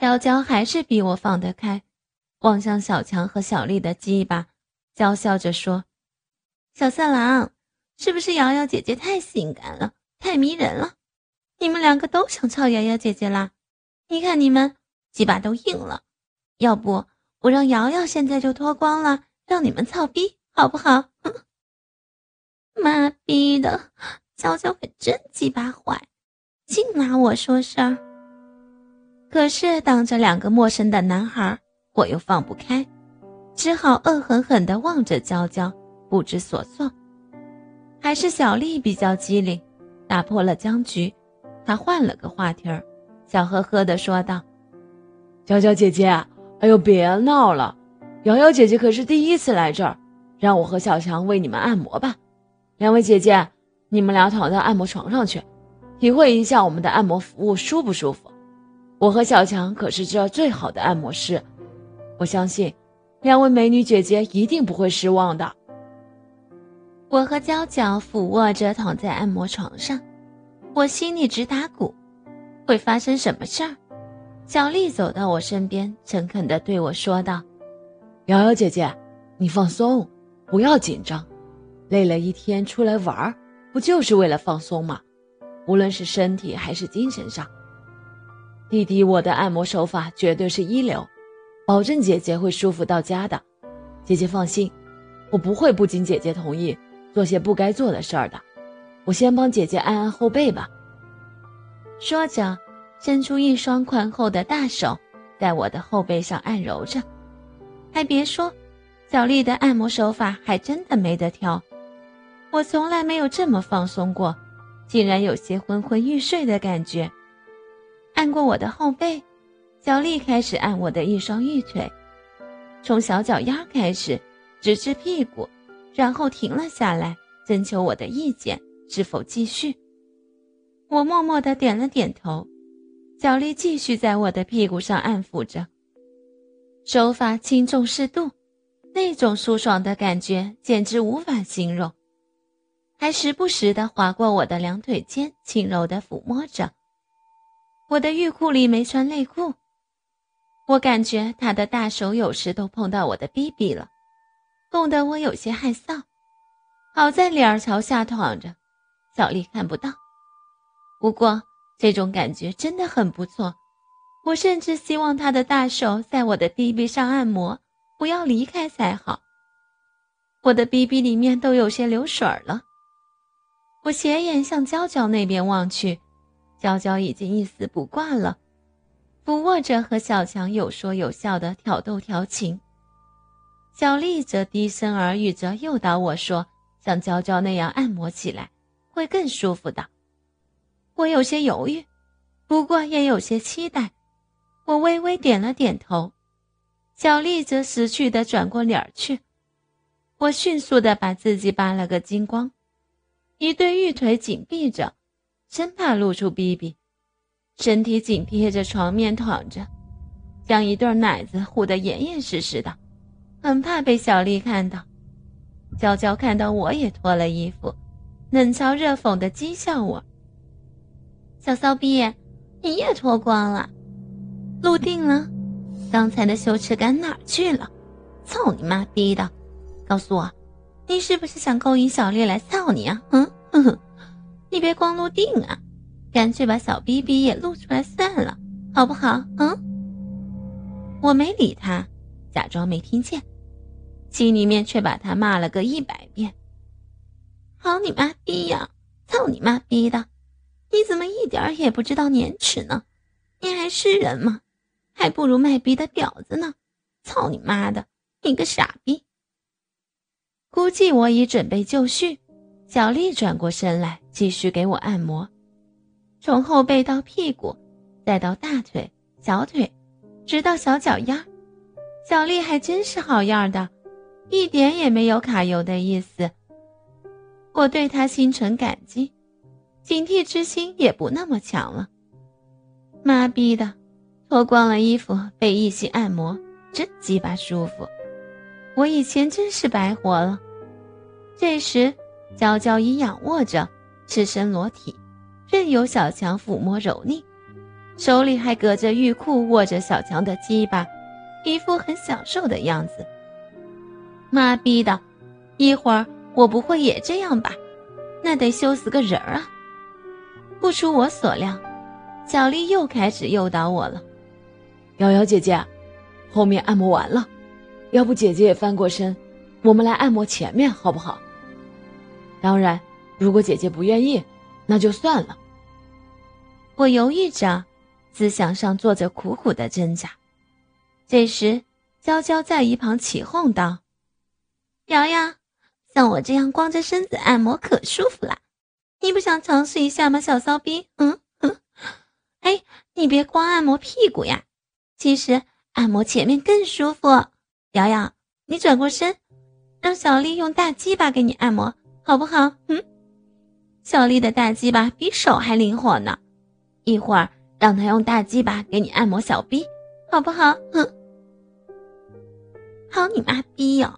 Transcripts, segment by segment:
娇娇还是比我放得开，望向小强和小丽的鸡巴，娇笑着说：“小色狼，是不是瑶瑶姐姐太性感了，太迷人了？你们两个都想操瑶瑶姐姐啦？你看你们鸡巴都硬了，要不我让瑶瑶现在就脱光了，让你们操逼，好不好？” 妈逼的，娇娇可真鸡巴坏，净拿我说事儿。可是当着两个陌生的男孩，我又放不开，只好恶狠狠地望着娇娇，不知所措。还是小丽比较机灵，打破了僵局。她换了个话题儿，笑呵呵地说道：“娇娇姐姐，哎呦，别闹了！瑶瑶姐姐可是第一次来这儿，让我和小强为你们按摩吧。两位姐姐，你们俩躺在按摩床上去，体会一下我们的按摩服务舒不舒服？”我和小强可是这最好的按摩师，我相信两位美女姐姐一定不会失望的。我和娇娇俯卧着躺在按摩床上，我心里直打鼓，会发生什么事儿？小丽走到我身边，诚恳地对我说道：“瑶瑶姐姐，你放松，不要紧张。累了一天出来玩儿，不就是为了放松吗？无论是身体还是精神上。”弟弟，我的按摩手法绝对是一流，保证姐姐会舒服到家的。姐姐放心，我不会不经姐姐同意做些不该做的事儿的。我先帮姐姐按按后背吧。说着，伸出一双宽厚的大手，在我的后背上按揉着。还别说，小丽的按摩手法还真的没得挑。我从来没有这么放松过，竟然有些昏昏欲睡的感觉。按过我的后背，小丽开始按我的一双玉腿，从小脚丫开始，直至屁股，然后停了下来，征求我的意见，是否继续。我默默的点了点头。小丽继续在我的屁股上按抚着，手法轻重适度，那种舒爽的感觉简直无法形容，还时不时的划过我的两腿间，轻柔的抚摸着。我的浴裤里没穿内裤，我感觉他的大手有时都碰到我的逼逼了，弄得我有些害臊。好在脸儿朝下躺着，小丽看不到。不过这种感觉真的很不错，我甚至希望他的大手在我的逼逼上按摩，不要离开才好。我的逼逼里面都有些流水了，我斜眼向娇娇那边望去。娇娇已经一丝不挂了，俯卧着和小强有说有笑的挑逗调情。小丽则低声耳语着诱导我说：“像娇娇那样按摩起来会更舒服的。”我有些犹豫，不过也有些期待。我微微点了点头，小丽则识趣的转过脸去。我迅速的把自己扒了个精光，一对玉腿紧闭着。生怕露出逼逼，身体紧贴着床面躺着，将一对奶子护得严严实实的，很怕被小丽看到。娇娇看到我也脱了衣服，冷嘲热讽的讥笑我：“小骚逼，你也脱光了？入定了？刚才的羞耻感哪去了？操你妈逼的！告诉我，你是不是想勾引小丽来操你啊？嗯哼哼。”你别光露腚啊，干脆把小逼逼也露出来算了，好不好？嗯。我没理他，假装没听见，心里面却把他骂了个一百遍。好你妈逼呀！操你妈逼的！你怎么一点也不知道廉耻呢？你还是人吗？还不如卖逼的婊子呢！操你妈的！你个傻逼！估计我已准备就绪。小丽转过身来，继续给我按摩，从后背到屁股，再到大腿、小腿，直到小脚丫。小丽还真是好样的，一点也没有卡油的意思。我对她心存感激，警惕之心也不那么强了。妈逼的，脱光了衣服被异性按摩，真鸡巴舒服。我以前真是白活了。这时，娇娇已仰卧着，赤身裸体，任由小强抚摸蹂躏，手里还隔着浴裤握着小强的鸡巴，一副很享受的样子。妈逼的，一会儿我不会也这样吧？那得羞死个人儿啊！不出我所料，小丽又开始诱导我了。瑶瑶姐姐，后面按摩完了，要不姐姐也翻过身，我们来按摩前面好不好？当然，如果姐姐不愿意，那就算了。我犹豫着，思想上做着苦苦的挣扎。这时，娇娇在一旁起哄道：“瑶瑶，像我这样光着身子按摩可舒服了，你不想尝试一下吗，小骚逼？”嗯哼，哎，你别光按摩屁股呀，其实按摩前面更舒服。瑶瑶，你转过身，让小丽用大鸡巴给你按摩。好不好？嗯，小丽的大鸡巴比手还灵活呢，一会儿让她用大鸡巴给你按摩小臂，好不好？哼，好你妈逼哟！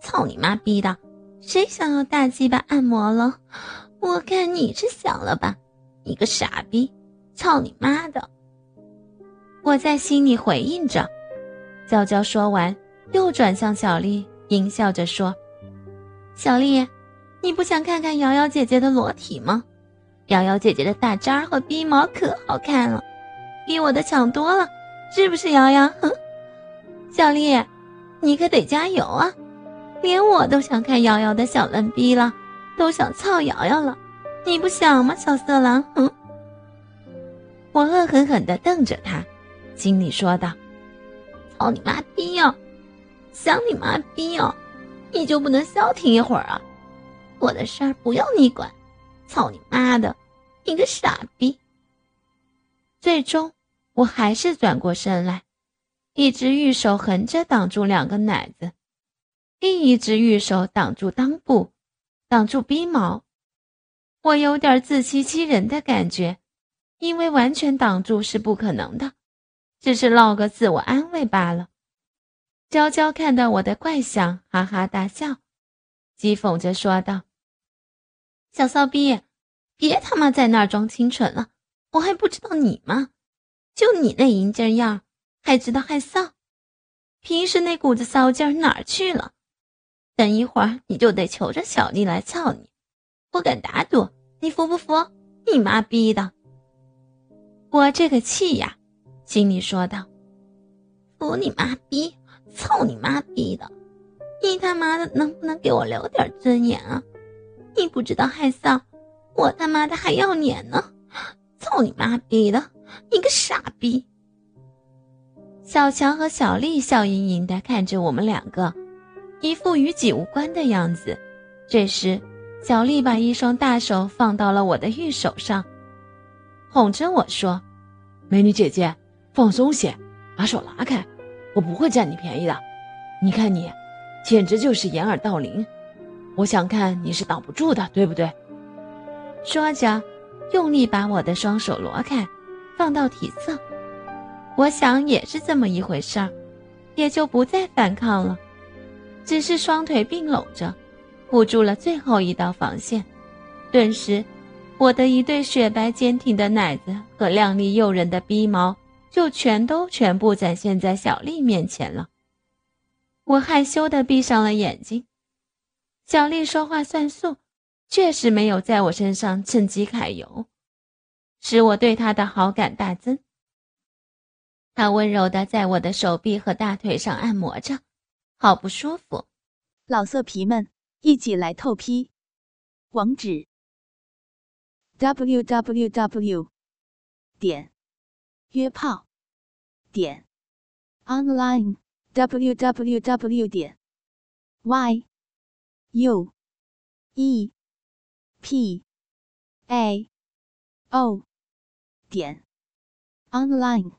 操你妈逼的！谁想要大鸡巴按摩了？我看你是想了吧，你个傻逼！操你妈的！我在心里回应着。娇娇说完，又转向小丽，阴笑着说：“小丽。”你不想看看瑶瑶姐姐的裸体吗？瑶瑶姐姐的大渣和逼毛可好看了，比我的强多了，是不是？瑶瑶，哼，小丽，你可得加油啊！连我都想看瑶瑶的小嫩逼了，都想操瑶瑶了，你不想吗，小色狼？哼！我恶狠狠地瞪着他，心里说道：“操你妈逼哟！想你妈逼哟！你就不能消停一会儿啊？”我的事儿不用你管，操你妈的，你个傻逼！最终，我还是转过身来，一只玉手横着挡住两个奶子，另一只玉手挡住裆部，挡住逼毛。我有点自欺欺人的感觉，因为完全挡住是不可能的，只是闹个自我安慰罢了。娇娇看到我的怪相，哈哈大笑，讥讽着说道。小骚逼，别他妈在那儿装清纯了！我还不知道你吗？就你那淫劲样，还知道害臊？平时那股子骚劲哪儿去了？等一会儿你就得求着小丽来操你，我敢打赌，你服不服？你妈逼的！我这个气呀，心里说道：“服你妈逼，操你妈逼的！你他妈的能不能给我留点尊严啊？”你不知道害臊，我他妈的还要脸呢！操你妈逼的，你个傻逼！小强和小丽笑盈盈的看着我们两个，一副与己无关的样子。这时，小丽把一双大手放到了我的玉手上，哄着我说：“美女姐姐，放松些，把手拉开，我不会占你便宜的。你看你，简直就是掩耳盗铃。”我想看你是挡不住的，对不对？说着，用力把我的双手挪开，放到体侧。我想也是这么一回事儿，也就不再反抗了，只是双腿并拢着，护住了最后一道防线。顿时，我的一对雪白坚挺的奶子和靓丽诱人的逼毛，就全都全部展现在小丽面前了。我害羞的闭上了眼睛。小丽说话算数，确实没有在我身上趁机揩油，使我对她的好感大增。她温柔的在我的手臂和大腿上按摩着，好不舒服。老色皮们，一起来透批！网址：w w w 点约炮点 online w w w 点 y。U E. P. A. O. 点。Online。